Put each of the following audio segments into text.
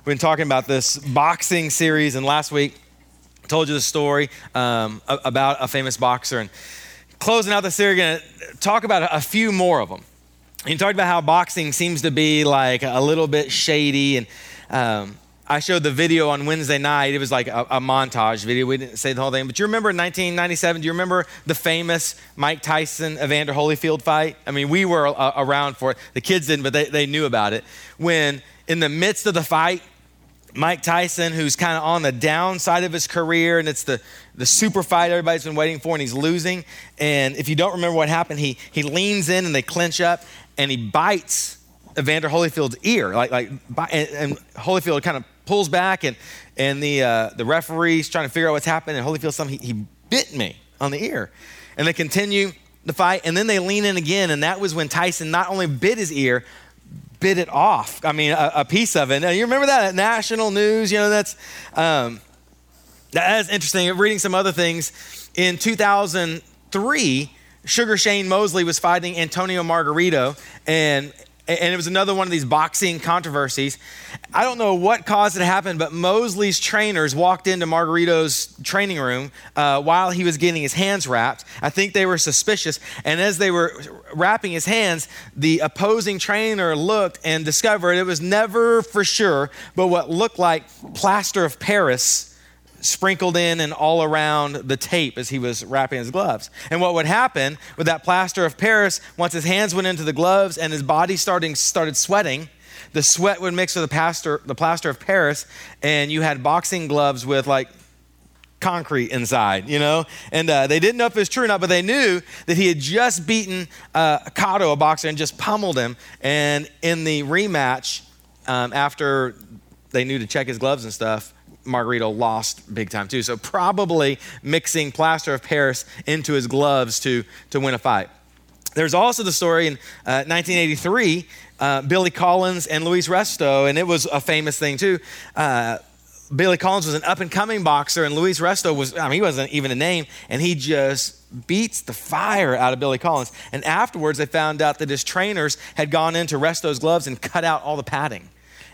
We've been talking about this boxing series, and last week I told you the story um, about a famous boxer. And closing out the series, going to talk about a few more of them. And talked about how boxing seems to be like a little bit shady, and um, I showed the video on Wednesday night. It was like a, a, montage video. We didn't say the whole thing. But you remember in 1997, do you remember the famous Mike Tyson Evander Holyfield fight? I mean, we were uh, around for it. The kids didn't, but they, they knew about it. When in the midst of the fight, Mike Tyson, who's kind of on the downside of his career, and it's the, the super fight everybody's been waiting for, and he's losing. And if you don't remember what happened, he, he leans in and they clinch up, and he bites Evander Holyfield's ear. Like, like, and, and Holyfield kind of pulls back, and, and the, uh, the referee's trying to figure out what's happened, and Holyfield, something, he, he bit me on the ear. And they continue the fight, and then they lean in again, and that was when Tyson not only bit his ear, bit it off. I mean, a, a piece of it. Now, you remember that at national news? You know, that's um, that is interesting. Reading some other things in 2003. Sugar Shane Mosley was fighting Antonio Margarito, and and it was another one of these boxing controversies. I don't know what caused it to happen, but Mosley's trainers walked into Margarito's training room uh, while he was getting his hands wrapped. I think they were suspicious. And as they were wrapping his hands, the opposing trainer looked and discovered it was never for sure, but what looked like plaster of Paris sprinkled in and all around the tape as he was wrapping his gloves. And what would happen with that plaster of Paris, once his hands went into the gloves and his body starting, started sweating, the sweat would mix with the, plaster, the plaster of Paris, and you had boxing gloves with like concrete inside, you know? And uh, they didn't know if it was true or not, but they knew that he had just beaten uh, a boxer, and just pummeled him. And in the rematch, um, after they knew to check his gloves and stuff, Margarito lost big time too. So probably mixing plaster of Paris into his gloves to, to win a fight. There's also the story in uh, 1983, uh, Billy Collins and Luis Resto, and it was a famous thing too. Uh, Billy Collins was an up and coming boxer, and Luis Resto was, I mean, he wasn't even a name, and he just beats the fire out of Billy Collins. And afterwards, they found out that his trainers had gone into Resto's gloves and cut out all the padding.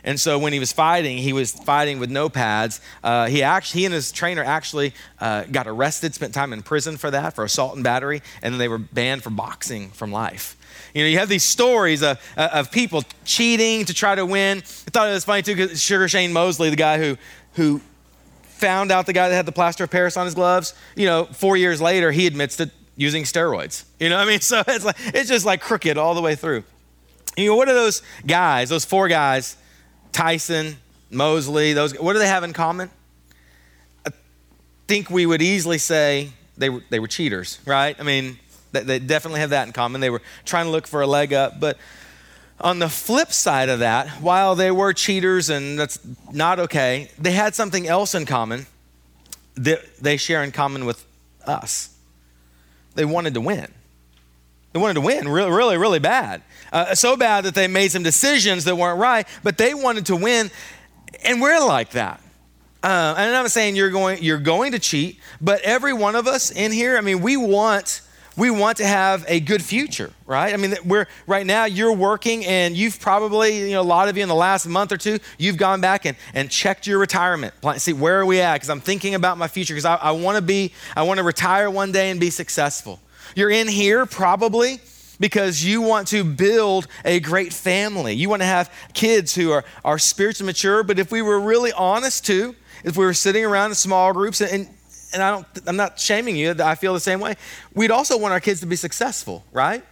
And so when he was fighting, he was fighting with no pads. Uh, he actually, he and his trainer actually uh, got arrested, spent time in prison for that, for assault and battery, and then they were banned from boxing from life. You know, you have these stories of, uh, of people cheating to try to win. I thought it was funny too, because Sugar Shane Mosley, the guy who, who found out the guy that had the plaster of Paris on his gloves, you know, four years later, he admits to using steroids. You know what I mean? So it's like it's just like crooked all the way through. You know, what are those guys, those four guys Tyson, Mosley, those, what do they have in common? I think we would easily say they were, they were cheaters, right? I mean, they, they definitely have that in common. They were trying to look for a leg up. But on the flip side of that, while they were cheaters and that's not okay, they had something else in common that they share in common with us. They wanted to win. They wanted to win really, really, really bad. Uh, so bad that they made some decisions that weren't right, but they wanted to win. And we're like that. Uh, and I'm not saying you're going, you're going to cheat, but every one of us in here, I mean, we want we want to have a good future, right? I mean, we're right now you're working and you've probably, you know, a lot of you in the last month or two, you've gone back and, and checked your retirement plan. See, where are we at? Because I'm thinking about my future because I, I want to be, I want to retire one day and be successful. You're in here probably because you want to build a great family. You want to have kids who are, are spiritually mature. But if we were really honest too, if we were sitting around in small groups, and, and I don't, I'm not shaming you, I feel the same way, we'd also want our kids to be successful, right?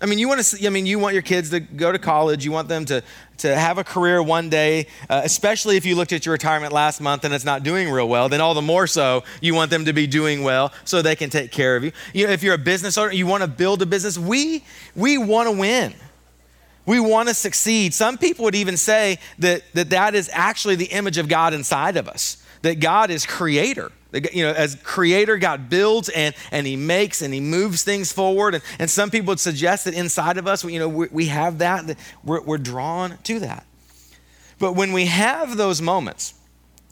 I mean, you want to. I mean, you want your kids to go to college. You want them to to have a career one day. Uh, especially if you looked at your retirement last month and it's not doing real well, then all the more so you want them to be doing well so they can take care of you. You know, if you're a business owner, you want to build a business. We we want to win. We want to succeed. Some people would even say that that that is actually the image of God inside of us. That God is creator you know, as creator, God builds and, and he makes and he moves things forward. And, and some people would suggest that inside of us, you know, we, we have that, that we're, we're drawn to that. But when we have those moments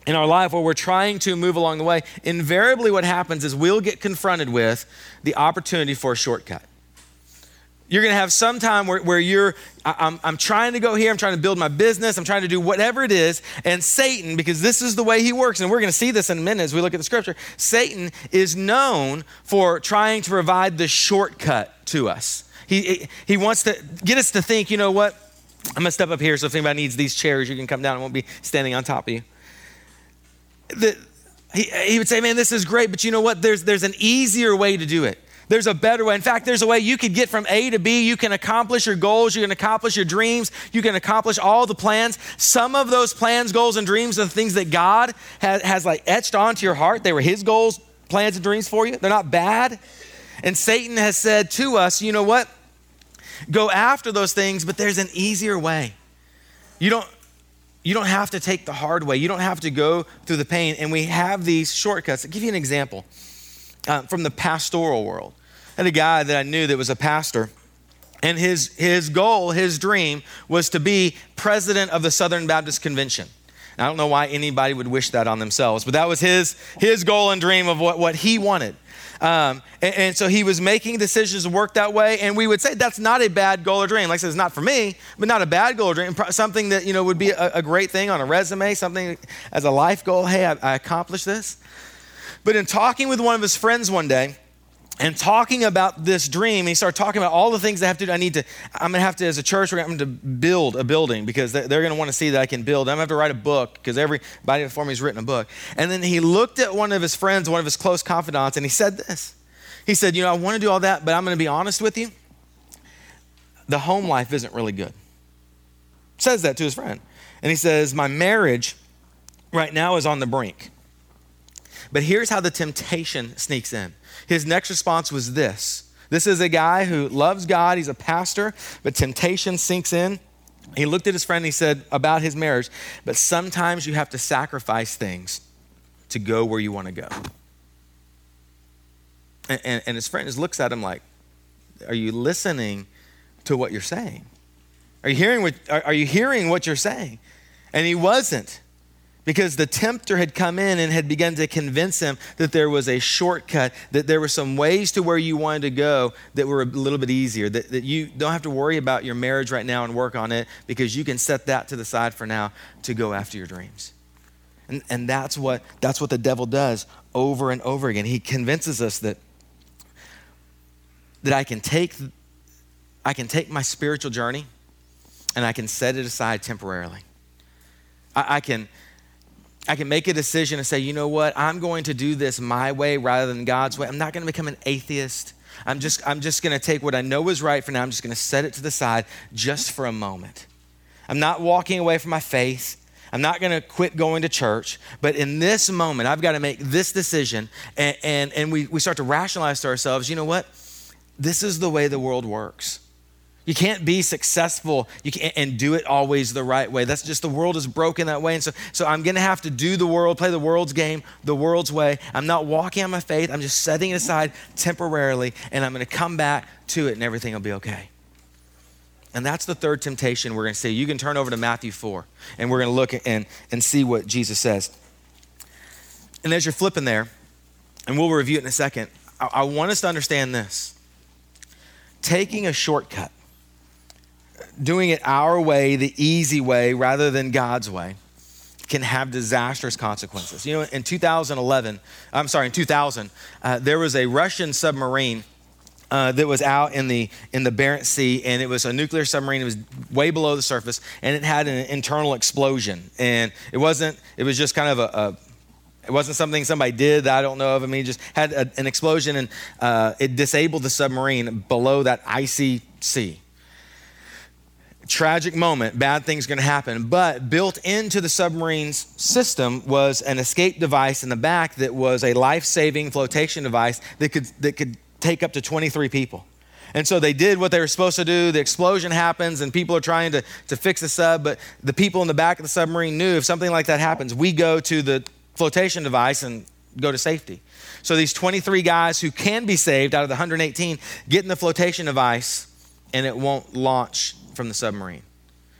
in our life where we're trying to move along the way, invariably what happens is we'll get confronted with the opportunity for a shortcut. You're going to have some time where, where you're, I'm, I'm trying to go here, I'm trying to build my business, I'm trying to do whatever it is. And Satan, because this is the way he works, and we're going to see this in a minute as we look at the scripture, Satan is known for trying to provide the shortcut to us. He, he wants to get us to think, you know what? I'm going to step up here, so if anybody needs these chairs, you can come down. I won't be standing on top of you. The, he, he would say, man, this is great, but you know what? There's, there's an easier way to do it. There's a better way. In fact, there's a way you could get from A to B. You can accomplish your goals. You can accomplish your dreams. You can accomplish all the plans. Some of those plans, goals, and dreams are the things that God has, has like etched onto your heart. They were His goals, plans, and dreams for you. They're not bad. And Satan has said to us, you know what? Go after those things, but there's an easier way. You don't, you don't have to take the hard way. You don't have to go through the pain. And we have these shortcuts. I'll give you an example uh, from the pastoral world. I had a guy that I knew that was a pastor, and his, his goal, his dream, was to be president of the Southern Baptist Convention. I don't know why anybody would wish that on themselves, but that was his, his goal and dream of what, what he wanted. Um, and, and, so he was making decisions to work that way, and we would say that's not a bad goal or dream. Like I said, it's not for me, but not a bad goal or dream. Something that you know would be a, a great thing on a resume, something as a life goal. Hey, I, I accomplished this. But in talking with one of his friends one day, and talking about this dream, he started talking about all the things I have to do. I need to, I'm gonna have to, as a church, we're going to build a building because they're gonna wanna see that I can build. I'm gonna have to write a book because everybody before me has written a book. And then he looked at one of his friends, one of his close confidants, and he said this. He said, You know, I wanna do all that, but I'm gonna be honest with you. The home life isn't really good. Says that to his friend. And he says, My marriage right now is on the brink. But here's how the temptation sneaks in. His next response was this this is a guy who loves God, he's a pastor, but temptation sinks in. He looked at his friend and he said about his marriage, but sometimes you have to sacrifice things to go where you want to go. And, and, and his friend just looks at him like, Are you listening to what you're saying? Are you hearing what, are, are you hearing what you're saying? And he wasn't because the tempter had come in and had begun to convince him that there was a shortcut, that there were some ways to where you wanted to go that were a little bit easier, that, that you don't have to worry about your marriage right now and work on it because you can set that to the side for now to go after your dreams. And, and that's, what, that's what the devil does over and over again. He convinces us that, that I, can take, I can take my spiritual journey and I can set it aside temporarily. I, I can I can make a decision and say, you know what, I'm going to do this my way rather than God's way. I'm not going to become an atheist. I'm just, I'm just going to take what I know is right for now. I'm just going to set it to the side just for a moment. I'm not walking away from my faith. I'm not going to quit going to church. But in this moment, I've got to make this decision. And, and, and we, we start to rationalize to ourselves, you know what? This is the way the world works. You can't be successful and do it always the right way. That's just the world is broken that way. And so, so I'm going to have to do the world, play the world's game, the world's way. I'm not walking on my faith. I'm just setting it aside temporarily, and I'm going to come back to it, and everything will be okay. And that's the third temptation we're going to see. You can turn over to Matthew 4, and we're going to look and, and see what Jesus says. And as you're flipping there, and we'll review it in a second, I, I want us to understand this taking a shortcut doing it our way, the easy way, rather than God's way, can have disastrous consequences. You know, in 2011, I'm sorry, in 2000, uh, there was a Russian submarine. Uh, that was out in the in the Barents Sea, and it was a nuclear submarine. It was way below the surface, and it had an internal explosion. And it wasn't. It was just kind of a, a it wasn't something somebody did that I don't know of. I mean, it just had a, an explosion, and uh, it disabled the submarine below that icy sea tragic moment, bad things going to happen. But built into the submarine's system was an escape device in the back that was a life-saving flotation device that could that could take up to 23 people. And so they did what they were supposed to do. The explosion happens, and people are trying to, to fix the sub. But the people in the back of the submarine knew if something like that happens, we go to the flotation device and go to safety. So these 23 guys who can be saved out of the 118 get in the flotation device, and it won't launch from the submarine.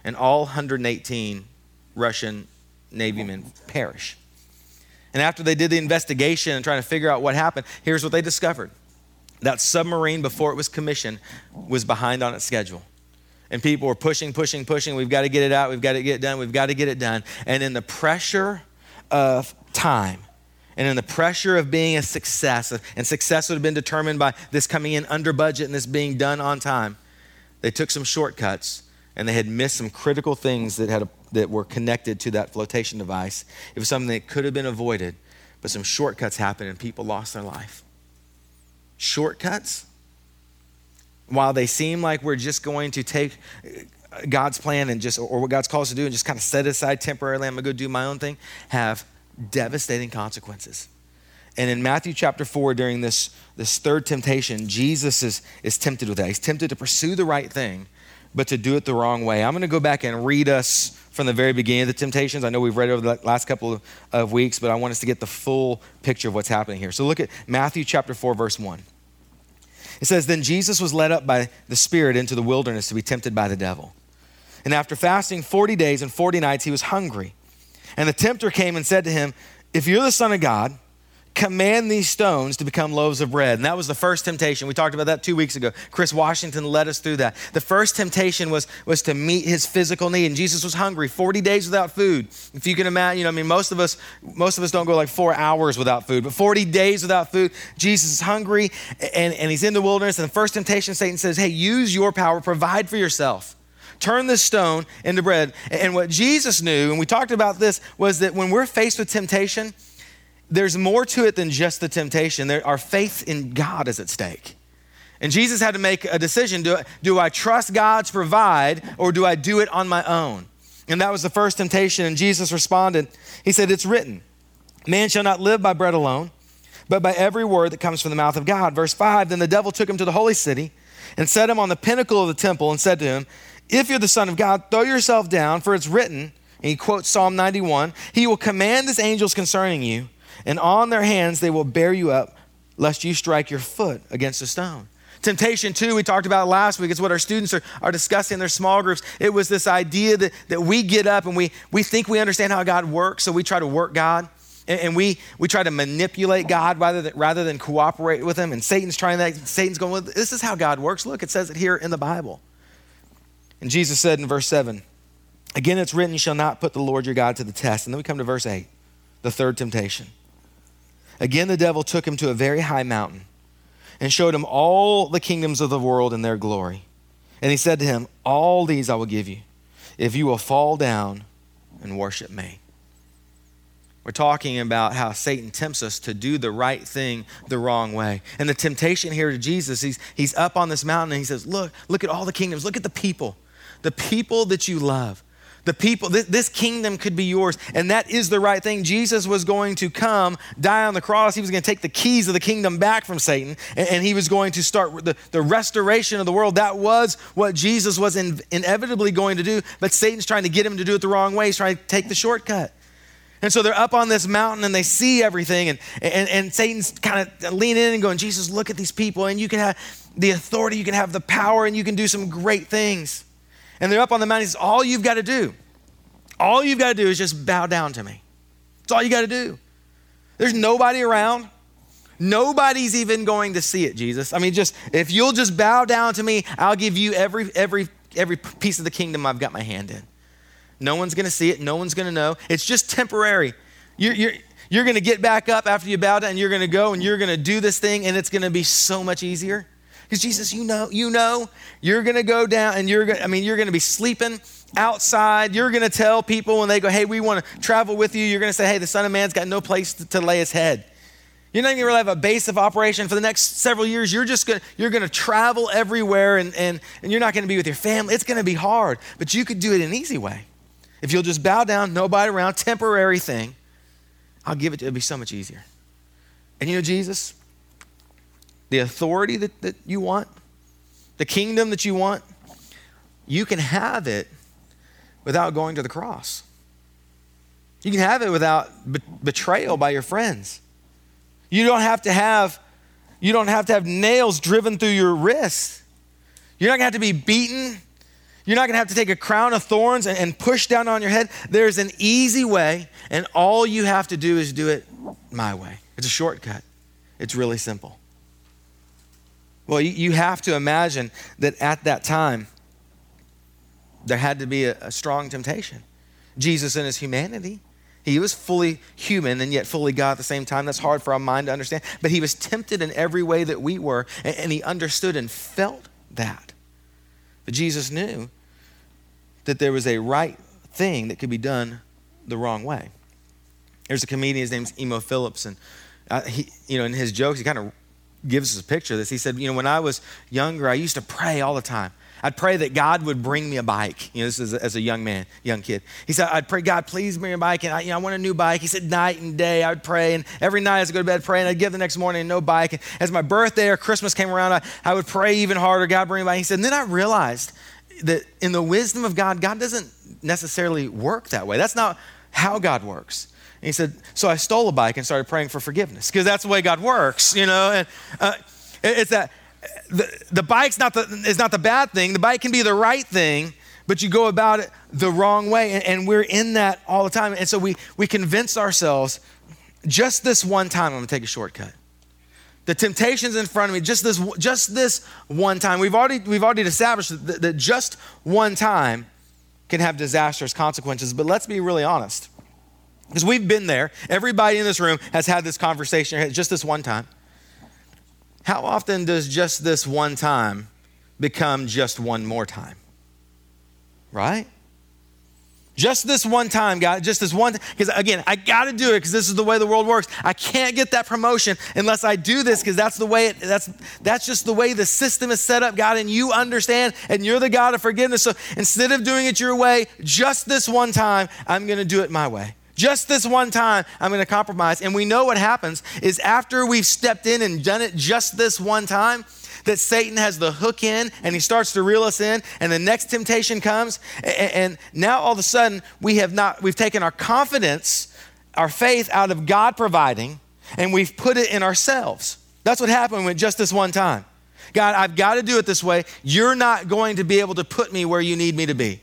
And all 118 Russian Navy men perish. And after they did the investigation and trying to figure out what happened, here's what they discovered that submarine, before it was commissioned, was behind on its schedule. And people were pushing, pushing, pushing. We've got to get it out. We've got to get it done. We've got to get it done. And in the pressure of time, and in the pressure of being a success, and success would have been determined by this coming in under budget and this being done on time, they took some shortcuts and they had missed some critical things that, had a, that were connected to that flotation device. It was something that could have been avoided, but some shortcuts happened and people lost their life. Shortcuts, while they seem like we're just going to take uh, God's plan and just, or what God's called us to do and just kind of set aside temporarily, I'm to go do my own thing, have devastating consequences. And in Matthew chapter 4, during this, this third temptation, Jesus is, is tempted with that. He's tempted to pursue the right thing, but to do it the wrong way. I'm going to go back and read us from the very beginning of the temptations. I know we've read over the last couple of, of weeks, but I want us to get the full picture of what's happening here. So look at Matthew chapter 4, verse 1. It says, Then Jesus was led up by the Spirit into the wilderness to be tempted by the devil. And after fasting 40 days and 40 nights, he was hungry. And the tempter came and said to him, If you're the Son of God, command these stones to become loaves of bread. And that was the first temptation. We talked about that two weeks ago. Chris Washington led us through that. The first temptation was, was to meet his physical need. And Jesus was hungry, 40 days without food. If you can imagine, you know, I mean, most of us, most of us don't go like four hours without food, but 40 days without food. Jesus is hungry and, and he's in the wilderness. And the first temptation, Satan says, Hey, use your power, provide for yourself turn this stone into bread. And what Jesus knew, and we talked about this, was that when we're faced with temptation, there's more to it than just the temptation. There, our faith in God is at stake. And Jesus had to make a decision do, do I trust God to provide or do I do it on my own? And that was the first temptation. And Jesus responded, He said, It's written, man shall not live by bread alone, but by every word that comes from the mouth of God. Verse 5 Then the devil took him to the holy city and set him on the pinnacle of the temple and said to him, If you're the Son of God, throw yourself down, for it's written, and he quotes Psalm 91, He will command his angels concerning you and on their hands they will bear you up, lest you strike your foot against a stone. Temptation, too, we talked about last week. It's what our students are, are discussing in their small groups. It was this idea that, that we get up and we, we think we understand how God works, so we try to work God. And, and we, we try to manipulate God rather than, rather than cooperate with Him. And Satan's trying that. Satan's going, well, this is how God works. Look, it says it here in the Bible. And Jesus said in verse 7, Again, it's written, You shall not put the Lord your God to the test. And then we come to verse 8, the third temptation. Again, the devil took him to a very high mountain and showed him all the kingdoms of the world and their glory. And he said to him, All these I will give you if you will fall down and worship me. We're talking about how Satan tempts us to do the right thing the wrong way. And the temptation here to Jesus, he's, he's up on this mountain and he says, Look, look at all the kingdoms, look at the people, the people that you love the people, this, kingdom could be yours. And that is the right thing. Jesus was going to come, die on the cross. He was going to take the keys of the kingdom back from Satan, and, and he was going to start the, the restoration of the world. That was what Jesus was in, inevitably going to do. But Satan's trying to get him to do it the wrong way. He's trying to take the shortcut. And so they're up on this mountain and they see everything, and, and, and Satan's kind of leaning in and going, Jesus, look at these people, and you can have the authority, you can have the power, and you can do some great things. And they're up on the mountain. He says, All you've got to do, all you've got to do is just bow down to me. That's all you got to do. There's nobody around. Nobody's even going to see it, Jesus. I mean, just if you'll just bow down to me, I'll give you every every every piece of the kingdom I've got my hand in. No one's going to see it. No one's going to know. It's just temporary. You're, you're, you're going to get back up after you bow down and you're going to go and you're going to do this thing and it's going to be so much easier. Because Jesus, you know, you know, you're to go down and you're going I mean, you're to be sleeping outside. You're to tell people when they go, hey, we want to travel with you, you're to say, hey, the Son of Man's got no place to, to lay his head. You're not to really have a base of operation for the next several years. You're just to, you're to travel everywhere and, and, and you're not to be with your family. It's to be hard, but you could do it an easy way. If you'll just bow down, nobody around, temporary thing, I'll give it. It'll be so much easier. And you know, Jesus, the authority that, that you want, the kingdom that you want, you can have it without going to the cross. You can have it without be- betrayal by your friends. You don't have to have you don't have to have nails driven through your wrists. You're not going to have to be beaten. You're not going to have to take a crown of thorns and, and push down on your head. There's an easy way, and all you have to do is do it my way. It's a shortcut. It's really simple. Well, you, have to imagine that at that time, there had to be a, strong temptation. Jesus in his humanity, he was fully human and yet fully God at the same time. That's hard for our mind to understand. But he was tempted in every way that we were, and, and he understood and felt that. But Jesus knew that there was a right thing that could be done the wrong way. There's a comedian, his name's Emo Philips, and uh, he, you know, in his jokes, he kind of gives us a picture of this. He said, you know, when I was younger, I used to pray all the time. I'd pray that God would bring me a bike. You know, this is as a young man, young kid. He said, I'd pray, God, please bring me a bike. And I, you know, I want a new bike. He said, night and day, I would pray. And every night as I go to bed, pray. And I'd give the next morning, no bike. And as my birthday or Christmas came around, I, I would pray even harder, God, bring me a bike. He said, and then I realized that in the wisdom of God, God doesn't necessarily work that way. That's not how God works. He said, so I stole a bike and started praying for forgiveness because that's the way God works, you know. And uh, it's that the, the bike's not the, is not the bad thing. The bike can be the right thing, but you go about it the wrong way. And, and we're in that all the time. And so we, we convince ourselves just this one time, I'm going to take a shortcut. The temptation's in front of me just this, just this one time. We've already, we've already established that, that just one time can have disastrous consequences. But let's be really honest. Because we've been there. Everybody in this room has had this conversation just this one time. How often does just this one time become just one more time? Right? Just this one time, God, just this one, because again, I got to do it because this is the way the world works. I can't get that promotion unless I do this because that's the way it, that's that's just the way the system is set up, God, and you understand, and you're the God of forgiveness. So instead of doing it your way, just this one time, I'm going to do it my way. Just this one time, I'm going to compromise. And we know what happens is after we've stepped in and done it just this one time, that Satan has the hook in and he starts to reel us in, and the next temptation comes. And now all of a sudden, we have not, we've taken our confidence, our faith out of God providing, and we've put it in ourselves. That's what happened with just this one time. God, I've got to do it this way. You're not going to be able to put me where you need me to be.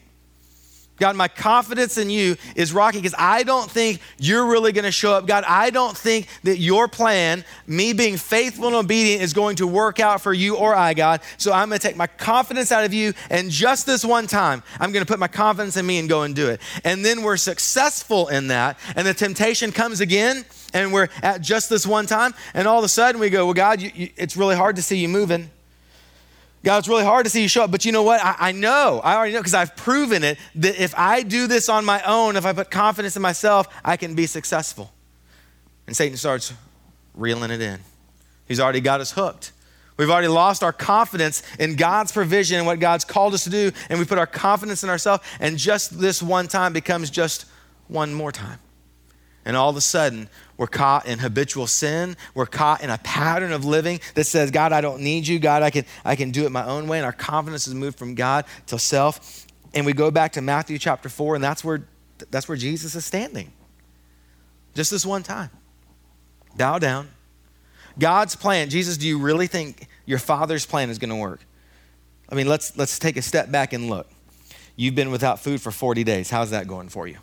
God, my confidence in you is rocky because I don't think you're really going to show up. God, I don't think that your plan, me being faithful and obedient, is going to work out for you or I, God. So I'm going to take my confidence out of you, and just this one time, I'm going to put my confidence in me and go and do it. And then we're successful in that, and the temptation comes again, and we're at just this one time, and all of a sudden we go, Well, God, you, you, it's really hard to see you moving. God, it's really hard to see you show up, but you know what? I, I know, I already know because I've proven it that if I do this on my own, if I put confidence in myself, I can be successful. And Satan starts reeling it in. He's already got us hooked. We've already lost our confidence in God's provision and what God's called us to do, and we put our confidence in ourselves, and just this one time becomes just one more time. And all of a sudden, we're caught in habitual sin. We're caught in a pattern of living that says, God, I don't need you. God, I can, I can do it my own way. And our confidence is moved from God to self. And we go back to Matthew chapter 4, and that's where, that's where Jesus is standing. Just this one time. Bow down. God's plan. Jesus, do you really think your Father's plan is going to work? I mean, let's, let's take a step back and look. You've been without food for 40 days. How's that going for you?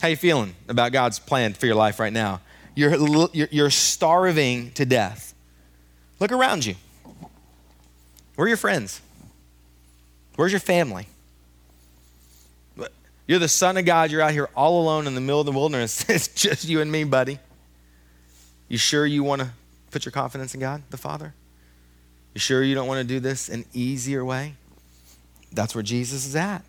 How you feeling about God's plan for your life right now? You're, you're, starving to death. Look around you. Where are your friends? Where's your family? You're the son of God. You're out here all alone in the middle of the wilderness. it's just you and me, buddy. You sure you want to put your confidence in God, the Father? You sure you don't want to do this an easier way? That's where Jesus is at.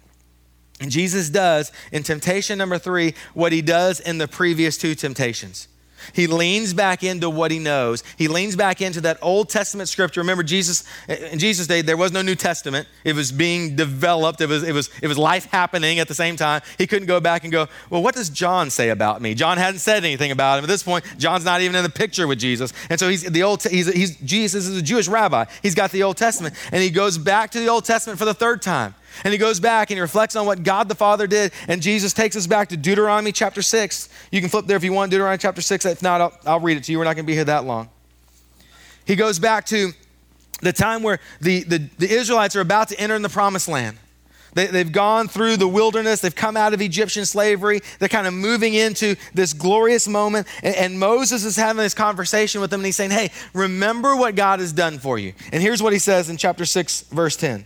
And Jesus does in temptation number three what he does in the previous two temptations. He leans back into what he knows. He leans back into that Old Testament scripture. Remember, Jesus in Jesus' day, there was no New Testament. It was being developed. It was, it was, it was life happening at the same time. He couldn't go back and go, well, what does John say about me? John hadn't said anything about him. At this point, John's not even in the picture with Jesus. And so he's the old he's, he's Jesus is a Jewish rabbi. He's got the Old Testament. And he goes back to the Old Testament for the third time. And he goes back and he reflects on what God the Father did. And Jesus takes us back to Deuteronomy chapter 6. You can flip there if you want, Deuteronomy chapter 6. If not, I'll, I'll read it to you. We're not going to be here that long. He goes back to the time where the, the, the Israelites are about to enter in the promised land. They, they've gone through the wilderness. They've come out of Egyptian slavery. They're kind of moving into this glorious moment. And, and, Moses is having this conversation with them, and he's saying, Hey, remember what God has done for you. And here's what he says in chapter 6, verse 10.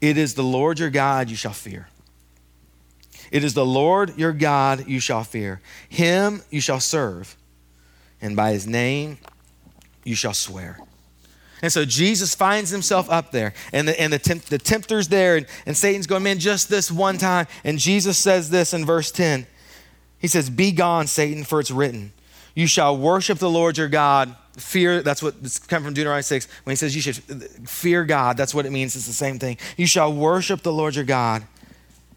It is the Lord your God you shall fear. It is the Lord your God you shall fear. Him you shall serve and by his name you shall swear. And so Jesus finds himself up there, and the, and the, temp, the tempter's there, and, and Satan's going, Man, just this one time. And Jesus says this in verse 10 He says, Be gone, Satan, for it's written, You shall worship the Lord your God. Fear, that's what it's come from Deuteronomy 6. When he says you should fear God, that's what it means. It's the same thing. You shall worship the Lord your God,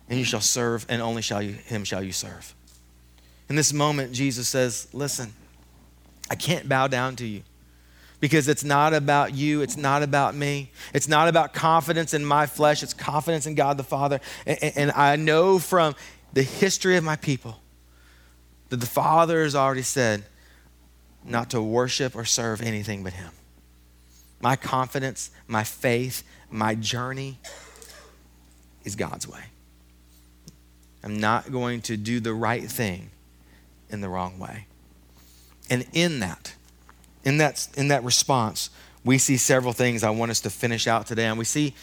and you shall serve, and only shall you, him shall you serve. In this moment, Jesus says, Listen, I can't bow down to you because it's not about you. It's not about me. It's not about confidence in my flesh. It's confidence in God the Father. And, and, I know from the history of my people that the Father has already said not to worship or serve anything but Him. My confidence, my faith, my journey is God's way. I'm not going to do the right thing in the wrong way. And in that, in that, in that response, we see several things I want us to finish out today. And we see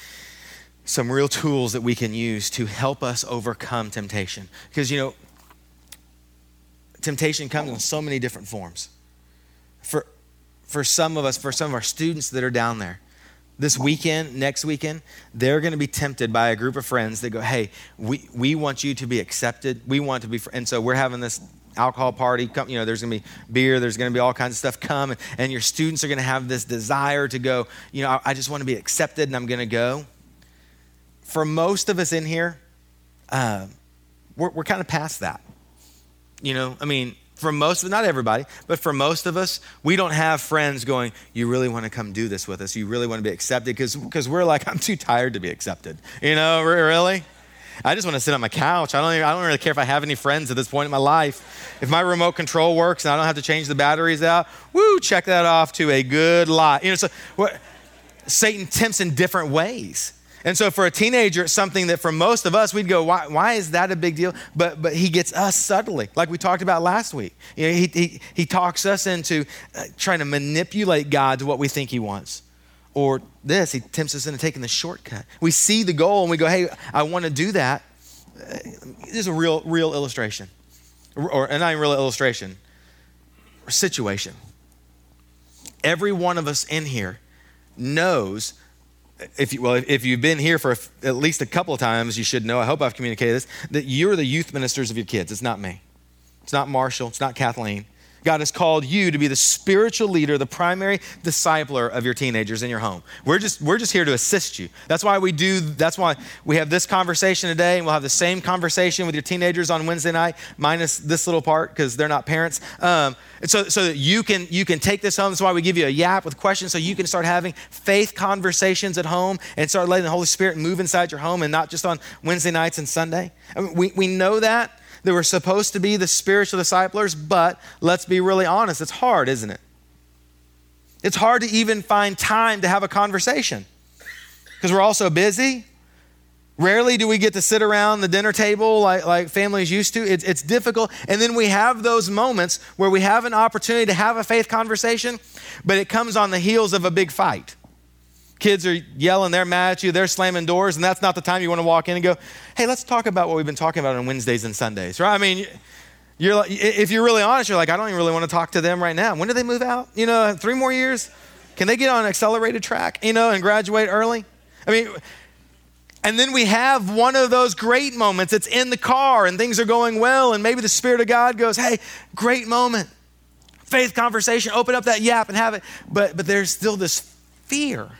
some real tools that we can use to help us overcome temptation. Because, you know, temptation comes in so many different forms. For, for some of us, for some of our students that are down there, this weekend, next weekend, they're going to be tempted by a group of friends that go, Hey, we, we want you to be accepted. We want to be, fr-. and so we're having this alcohol party. Come, you know, there's going to be beer. There's going to be all kinds of stuff. Come, and, and your students are going to have this desire to go. You know, I, I just want to be accepted, and I'm going to go. For most of us in here, uh, we're, we're kind of past that. You know, I mean, for most of not everybody, but for most of us, we don't have friends going, You really want to come do this with us? You really want to be accepted? Because we're like, I'm too tired to be accepted. You know, really? I just want to sit on my couch. I don't, even, I don't really care if I have any friends at this point in my life. If my remote control works and I don't have to change the batteries out, woo, check that off to a good lot. You know, so what, Satan tempts in different ways. And so for a teenager, it's something that for most of us, we'd go, why, why is that a big deal? But, but he gets us subtly, like we talked about last week. You know, he, he, he talks us into uh, trying to manipulate God to what we think he wants. Or this, he tempts us into taking the shortcut. We see the goal and we go, hey, I want to do that. This is a real, real illustration. Or, and not even real illustration, or situation. Every one of us in here knows if you, well, if you've been here for at least a couple of times, you should know. I hope I've communicated this that you're the youth ministers of your kids. It's not me. It's not Marshall. It's not Kathleen. God has called you to be the spiritual leader, the primary discipler of your teenagers in your home. We're just, we're just here to assist you. That's why we do, that's why we have this conversation today, and we'll have the same conversation with your teenagers on Wednesday night, minus this little part because they're not parents. Um, so, so that you can, you can take this home. That's why we give you a yap with questions so you can start having faith conversations at home and start letting the Holy Spirit move inside your home and not just on Wednesday nights and Sunday. I mean, we, we know that that we're supposed to be the spiritual disciplers, but let's be really honest, it's hard, isn't it? It's hard to even find time to have a conversation because we're all so busy. Rarely do we get to sit around the dinner table like, like families used to. It's, it's difficult. And then we have those moments where we have an opportunity to have a faith conversation, but it comes on the heels of a big fight. Kids are yelling, they're mad at you, they're slamming doors, and that's not the time you want to walk in and go, hey, let's talk about what we've been talking about on Wednesdays and Sundays, right? I mean, you're like, if you're really honest, you're like, I don't even really want to talk to them right now. When do they move out? You know, three more years? Can they get on an accelerated track, you know, and graduate early? I mean, and then we have one of those great moments. It's in the car and things are going well, and maybe the Spirit of God goes, hey, great moment. Faith conversation, open up that yap and have it. But, but there's still this fear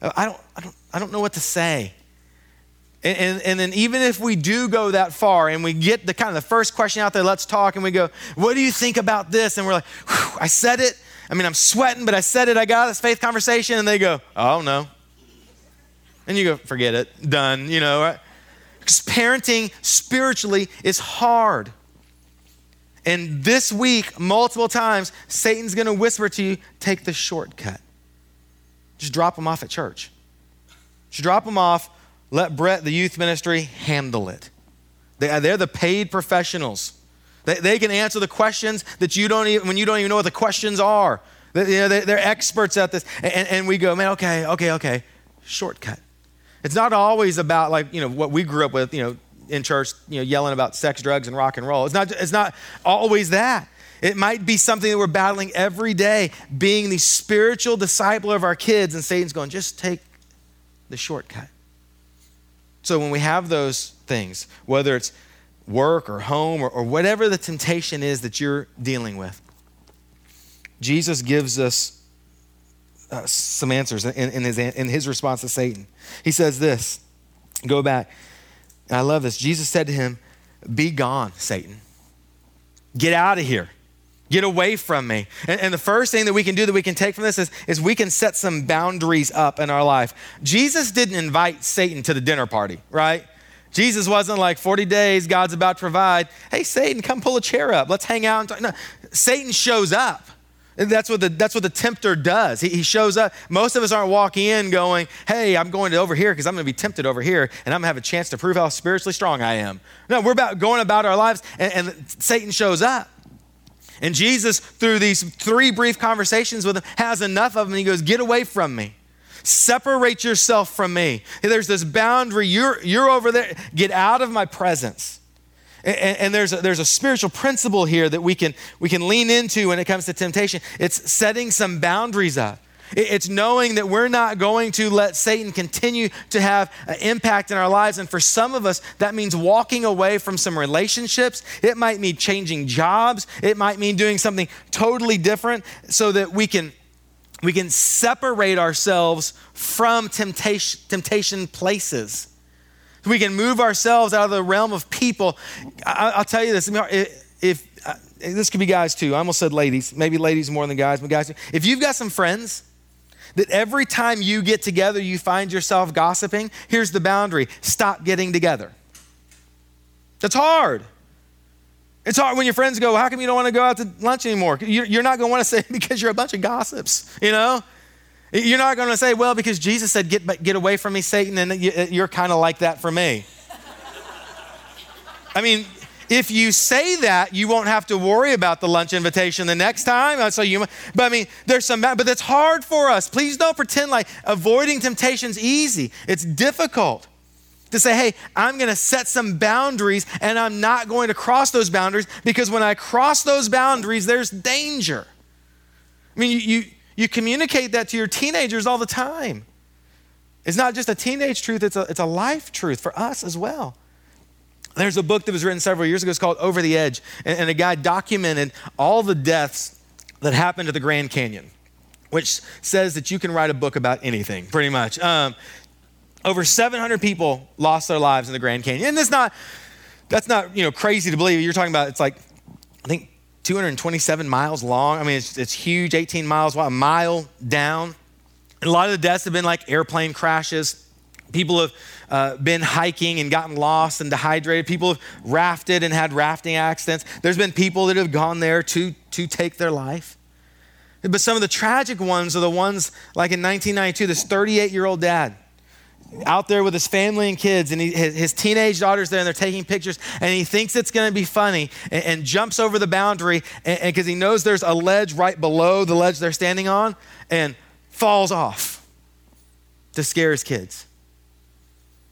I don't, I don't, I don't know what to say. And, and, and, then even if we do go that far and we get the kind of the first question out there, let's talk, and we go, what do you think about this? And we're like, I said it. I mean, I'm sweating, but I said it. I got this faith conversation. And they go, oh, no. And you go, forget it, done, you know. Right? Because parenting spiritually is hard. And this week, multiple times, Satan's going to whisper to you, take the shortcut. Just drop them off at church. Just drop them off let Brett, the youth ministry, handle it. They, uh, they're the paid professionals. They, they can answer the questions that you don't even, when you don't even know what the questions are. They, you know, they, are experts at this. And, and we go, man, okay, okay, okay, shortcut. It's not always about like, you know, what we grew up with, you know, in church, you know, yelling about sex, drugs, and rock and roll. It's not, it's not always that. It might be something that we're battling every day, being the spiritual disciple of our kids, and Satan's going, just take the shortcut. So when we have those things, whether it's work or home or, or whatever the temptation is that you're dealing with, Jesus gives us uh, some answers in, in, his, in his response to Satan. He says this go back. I love this. Jesus said to him, Be gone, Satan. Get out of here. Get away from me. And, and, the first thing that we can do that we can take from this is, is we can set some boundaries up in our life. Jesus didn't invite Satan to the dinner party, right? Jesus wasn't like 40 days, God's about to provide. Hey, Satan, come pull a chair up. Let's hang out. And talk. No, Satan shows up. That's what, the, that's what the tempter does. He, he shows up. Most of us aren't walking in going, hey, I'm going to over here because I'm going to be tempted over here and I'm going to have a chance to prove how spiritually strong I am. No, we're about going about our lives and, and Satan shows up. And Jesus, through these three brief conversations with him, has enough of him. He goes, Get away from me. Separate yourself from me. There's this boundary. You're, you're over there. Get out of my presence. And, and, there's, a, there's a spiritual principle here that we can, we can lean into when it comes to temptation. It's setting some boundaries up. It's knowing that we're not going to let Satan continue to have an impact in our lives. And for some of us, that means walking away from some relationships. It might mean changing jobs. It might mean doing something totally different so that we can, we can separate ourselves from temptation, temptation places. We can move ourselves out of the realm of people. I, will tell you this if, if uh, this could be guys too. I almost said ladies, maybe ladies more than guys, but guys. If you've got some friends that every time you get together, you find yourself gossiping, here's the boundary stop getting together. That's hard. It's hard when your friends go, How come you don't want to go out to lunch anymore? You're not going to want to say because you're a bunch of gossips, you know? You're not going to say, Well, because Jesus said, Get, get away from me, Satan, and you're kind of like that for me. I mean, if you say that, you won't have to worry about the lunch invitation the next time. Uh, so you, but I mean, there's some, but that's hard for us. Please don't pretend like avoiding temptation's easy. It's difficult to say, hey, I'm going to set some boundaries and I'm not going to cross those boundaries because when I cross those boundaries, there's danger. I mean, you, you, you communicate that to your teenagers all the time. It's not just a teenage truth, it's a, it's a life truth for us as well. There's a book that was written several years ago. It's called Over the Edge. And, and a guy documented all the deaths that happened at the Grand Canyon, which says that you can write a book about anything, pretty much. Um, over 700 people lost their lives in the Grand Canyon. And that's not, that's not you know, crazy to believe. You're talking about, it's like, I think 227 miles long. I mean, it's, it's huge, 18 miles wide, a mile down. And a lot of the deaths have been like airplane crashes. People have uh, been hiking and gotten lost and dehydrated. People have rafted and had rafting accidents. There's been people that have gone there to, to take their life. But some of the tragic ones are the ones like in 1992, this 38 year old dad out there with his family and kids, and he, his, his, teenage daughter's there, and they're taking pictures, and he thinks it's going to be funny, and, and, jumps over the boundary, and because he knows there's a ledge right below the ledge they're standing on, and falls off to scare his kids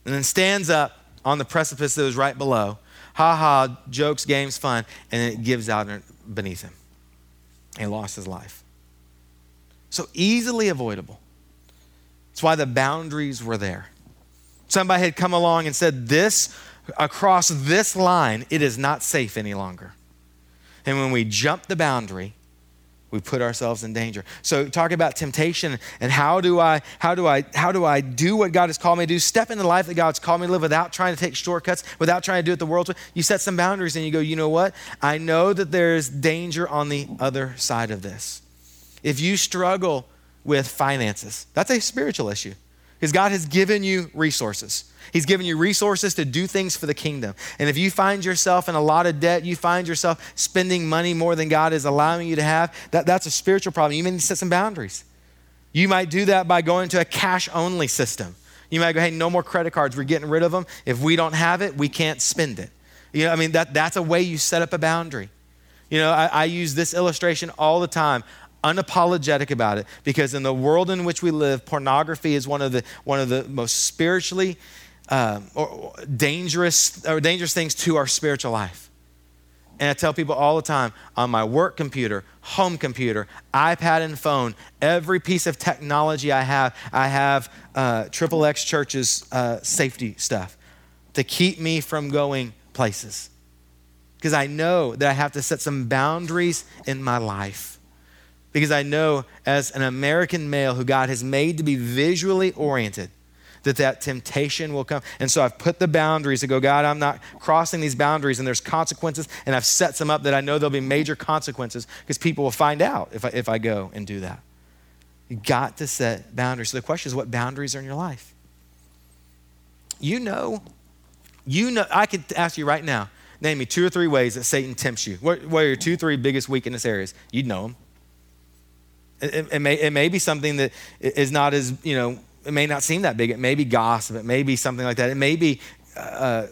and then stands up on the precipice that was right below. Ha ha, jokes, games, fun, and it gives out beneath him. He lost his life. So easily avoidable. That's why the boundaries were there. Somebody had come along and said, This, across this line, it is not safe any longer. And when we jump the boundary, we put ourselves in danger. So talk about temptation and how do I how do I how do I do what God has called me to do? Step into the life that God's called me to live without trying to take shortcuts, without trying to do it the world's way. You set some boundaries and you go, you know what? I know that there's danger on the other side of this. If you struggle with finances, that's a spiritual issue. Because God has given you resources. He's given you resources to do things for the kingdom. And if you find yourself in a lot of debt, you find yourself spending money more than God is allowing you to have, that, that's a spiritual problem. You may need to set some boundaries. You might do that by going to a cash only system. You might go, hey, no more credit cards. We're getting rid of them. If we don't have it, we can't spend it. You know, I mean, that, that's a way you set up a boundary. You know, I, I use this illustration all the time unapologetic about it because in the world in which we live pornography is one of the one of the most spiritually um, or, or dangerous or dangerous things to our spiritual life. And i tell people all the time on my work computer home computer ipad and phone every piece of technology i have i have uh, triple x church's uh, safety stuff to keep me from going places. Because i know that i have to set some boundaries in my life because I know as an American male who God has made to be visually oriented, that that temptation will come. And so I've put the boundaries to go, God, I'm not crossing these boundaries and there's consequences. And I've set some up that I know there'll be major consequences because people will find out if I, if I go and do that. You got to set boundaries. So the question is, what boundaries are in your life? You know, you know, I could ask you right now, name me two or three ways that Satan tempts you. What, what are your two, three biggest weakness areas? You'd know them. It, it, may, it may be something that is not as, you know, it may not seem that big. It may be gossip. It may be something like that. It may be uh,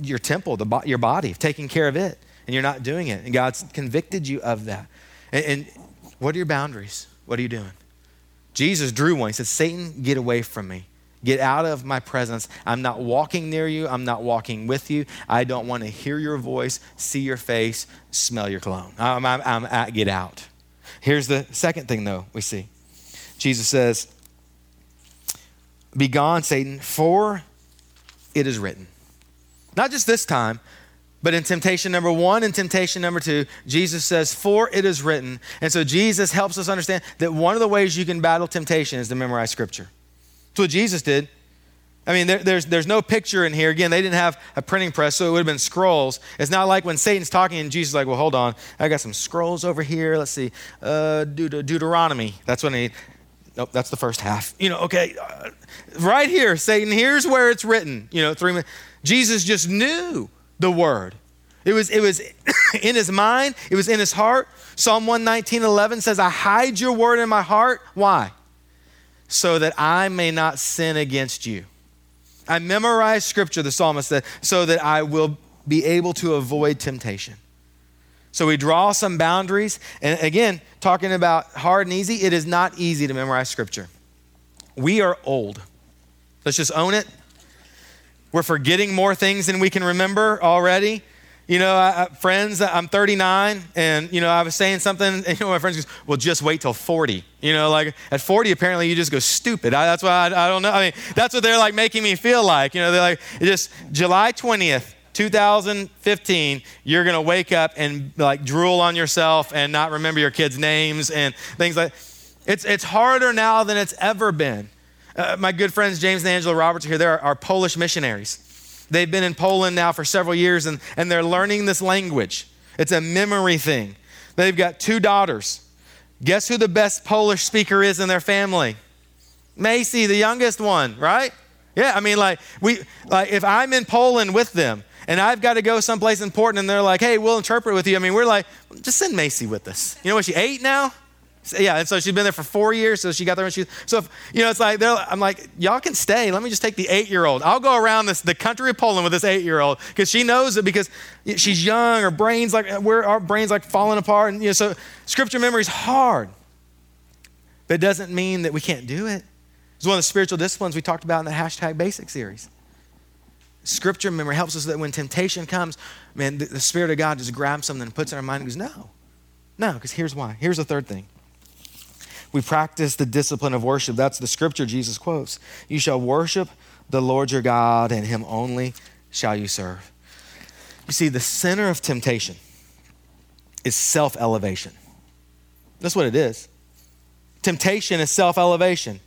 your temple, the, your body, taking care of it, and you're not doing it. And God's convicted you of that. And, and what are your boundaries? What are you doing? Jesus drew one. He said, Satan, get away from me. Get out of my presence. I'm not walking near you. I'm not walking with you. I don't want to hear your voice, see your face, smell your cologne. I'm, I'm, I'm at, get out. Here's the second thing, though, we see Jesus says, Be gone, Satan, for it is written. Not just this time, but in temptation number one and temptation number two, Jesus says, For it is written. And so Jesus helps us understand that one of the ways you can battle temptation is to memorize scripture. That's what Jesus did. I mean, there, there's, there's no picture in here. Again, they didn't have a printing press, so it would have been scrolls. It's not like when Satan's talking and Jesus is like, well, hold on. I got some scrolls over here. Let's see. Uh, Deut- Deuteronomy. That's I need. Nope, that's the first half. You know, okay. Uh, right here, Satan, here's where it's written. You know, three minutes. Jesus just knew the word. It was, it was in his mind, it was in his heart. Psalm 119, 11 says, I hide your word in my heart. Why? So that I may not sin against you. I memorize scripture, the psalmist said, so that I will be able to avoid temptation. So we draw some boundaries. And again, talking about hard and easy, it is not easy to memorize scripture. We are old. Let's just own it. We're forgetting more things than we can remember already. You know, I, friends, I'm 39, and, you know, I was saying something, and, you know, my friends goes, well, just wait till 40. You know, like at 40, apparently you just go stupid. I, that's why I, I don't know. I mean, that's what they're like making me feel like. You know, they're like, just July 20th, 2015, you're to wake up and like drool on yourself and not remember your kids' names and things like it's, it's harder now than it's ever been. Uh, my good friends James and Angela Roberts are here. They're our Polish missionaries. They've been in Poland now for several years and, and they're learning this language. It's a memory thing. They've got two daughters. Guess who the best Polish speaker is in their family? Macy, the youngest one, right? Yeah, I mean, like, we, like, if I'm in Poland with them and I've got to go someplace important and they're like, hey, we'll interpret with you, I mean, we're like, just send Macy with us. You know what, she eight now? Yeah, and so she's been there for four years, so she got there when she. So if, you know, it's like I'm like, y'all can stay. Let me just take the eight-year-old. I'll go around this the country of Poland with this eight-year-old because she knows it because she's young. Her brains like where our brains like falling apart, and you know, so scripture memory is hard, but it doesn't mean that we can't do it. It's one of the spiritual disciplines we talked about in the hashtag Basic series. Scripture memory helps us that when temptation comes, man, the, the Spirit of God just grabs something and puts it in our mind and goes, no, no, because here's why. Here's the third thing we practice the discipline of worship. That's the scripture Jesus quotes. You shall worship the Lord your God, and him only shall you serve. You see, the center of temptation is self elevation. That's what it is. Temptation is self elevation.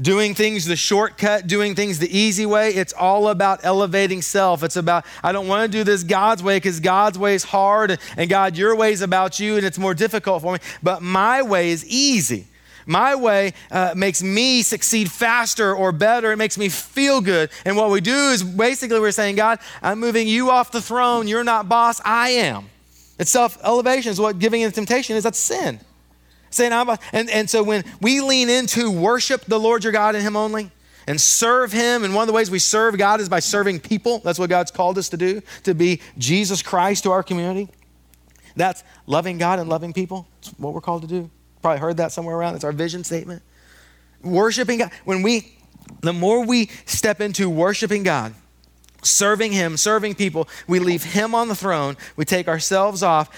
Doing things the shortcut, doing things the easy way, it's all about elevating self. It's about, I don't want to do this God's way because God's way is hard, and God, your way is about you, and it's more difficult for me. But my way is easy. My way uh, makes me succeed faster or better. It makes me feel good. And what we do is basically we're saying, God, I'm moving you off the throne. You're not boss. I am. It's self elevation, is what giving in temptation is. That's sin. Saying, I'm, and, and so when we lean into worship the Lord your God and Him only, and serve Him. And one of the ways we serve God is by serving people. That's what God's called us to do, to be Jesus Christ to our community. That's loving God and loving people. That's what we're called to do. Probably heard that somewhere around. It's our vision statement. Worshiping God. When we, the more we step into worshiping God, serving Him, serving people, we leave Him on the throne, we take ourselves off,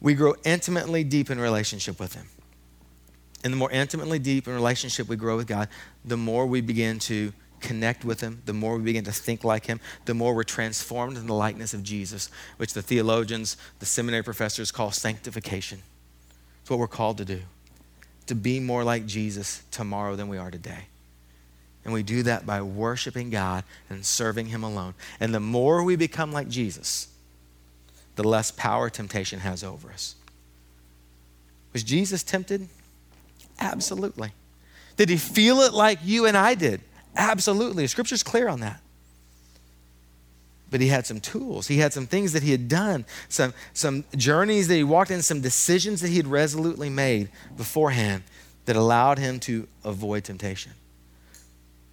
we grow intimately deep in relationship with Him. And the more intimately deep in relationship we grow with God, the more we begin to connect with Him, the more we begin to think like Him, the more we're transformed in the likeness of Jesus, which the theologians, the seminary professors call sanctification. It's what we're called to do to be more like Jesus tomorrow than we are today. And we do that by worshiping God and serving Him alone. And the more we become like Jesus, the less power temptation has over us. Was Jesus tempted? Absolutely. Did he feel it like you and I did? Absolutely. Scripture's clear on that but he had some tools. He had some things that he had done, some, some journeys that he walked in, some decisions that he had resolutely made beforehand that allowed him to avoid temptation.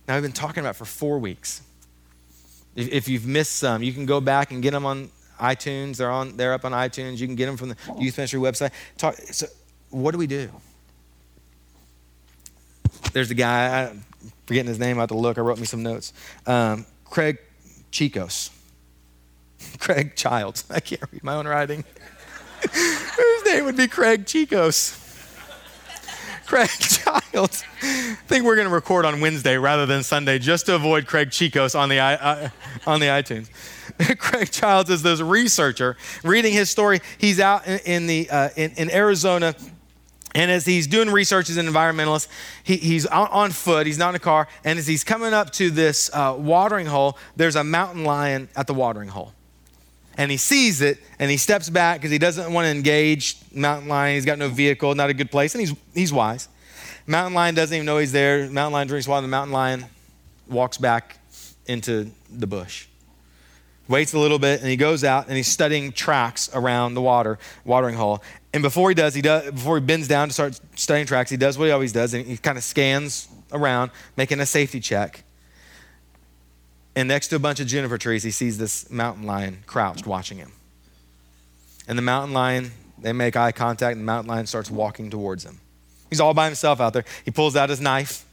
Now, we've been talking about for four weeks. If, if you've missed some, you can go back and get them on iTunes. They're, on, they're up on iTunes. You can get them from the Youth Ministry website. Talk, so, what do we do? There's the guy, I'm forgetting his name, I have to look. I wrote me some notes. Um, Craig Chicos. Craig Childs. I can't read my own writing. His name would be Craig Chicos. Craig Childs. I think we're going to record on Wednesday rather than Sunday just to avoid Craig Chicos on the, uh, on the iTunes. Craig Childs is this researcher reading his story. He's out in, in the, uh, in, in Arizona and as he's doing research as an environmentalist, he, he's on, on, foot, he's not in a car, and as he's coming up to this uh, watering hole, there's a mountain lion at the watering hole and he sees it and he steps back because he doesn't want to engage mountain lion. He's got no vehicle, not a good place, and he's, he's wise. Mountain lion doesn't even know he's there. Mountain lion drinks water. The mountain lion walks back into the bush. Waits a little bit and he goes out and he's studying tracks around the water, watering hole. And before he does, he does before he bends down to start studying tracks, he does what he always does and he kind of scans around, making a safety check. And next to a bunch of juniper trees, he sees this mountain lion crouched watching him. And the mountain lion, they make eye contact, and the mountain lion starts walking towards him. He's all by himself out there. He pulls out his knife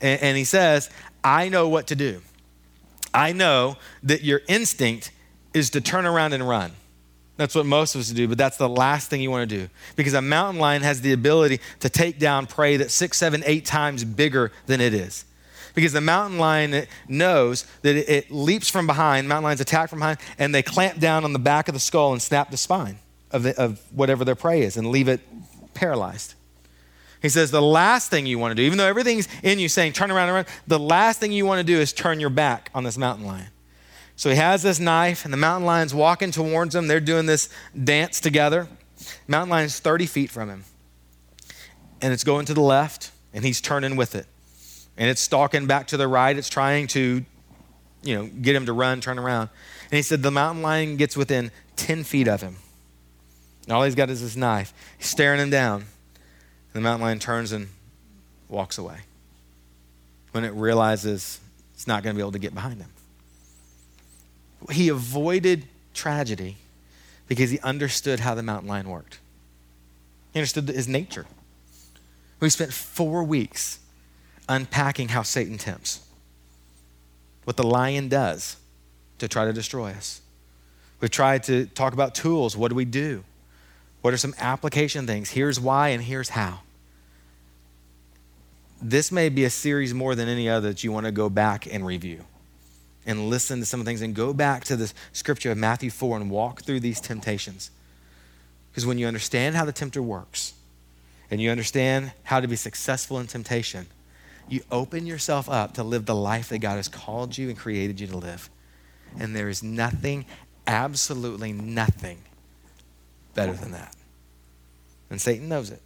and, and he says, I know what to do. I know that your instinct is to turn around and run. That's what most of us do, but that's the last thing you want to do. Because a mountain lion has the ability to take down prey that's six, seven, eight times bigger than it is because the mountain lion knows that it, leaps from behind, mountain lions attack from behind, and they clamp down on the back of the skull and snap the spine of, the, of whatever their prey is and leave it paralyzed. He says the last thing you want to do, even though everything's in you saying turn around and run, the last thing you want to do is turn your back on this mountain lion. So he has this knife, and the mountain lion's walking towards him. They're doing this dance together. Mountain lion's 30 feet from him, and it's going to the left, and he's turning with it and it's stalking back to the right. It's trying to, you know, get him to run, turn around. And he said the mountain lion gets within 10 feet of him. And all he's got is his knife. He's staring him down. And the mountain lion turns and walks away when it realizes it's not going to be able to get behind him. He avoided tragedy because he understood how the mountain lion worked. He understood his nature. We spent four weeks unpacking how Satan tempts, what the lion does to try to destroy us. We've tried to talk about tools. What do we do? What are some application things? Here's why and here's how. This may be a series more than any other that you want to go back and review and listen to some of the things and go back to the scripture of Matthew 4 and walk through these temptations. Because when you understand how the tempter works, and you understand how to be successful in temptation, you open yourself up to live the life that God has called you and created you to live. And there is nothing, absolutely nothing, better than that. And Satan knows it.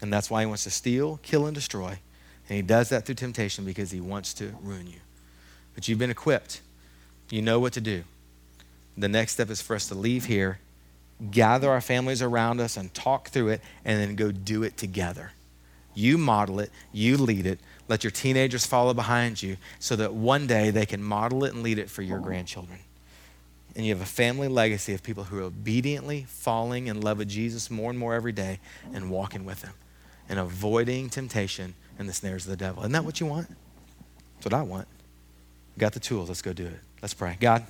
And that's why he wants to steal, kill, and destroy. And he does that through temptation because he wants to ruin you. But you've been equipped, you know what to do. The next step is for us to leave here, gather our families around us, and talk through it, and then go do it together. You model it, you lead it. Let your teenagers follow behind you so that one day they can model it and lead it for your grandchildren. And you have a family legacy of people who are obediently falling in love with Jesus more and more every day and walking with him and avoiding temptation and the snares of the devil. Isn't that what you want? That's what I want. Got the tools. Let's go do it. Let's pray. God,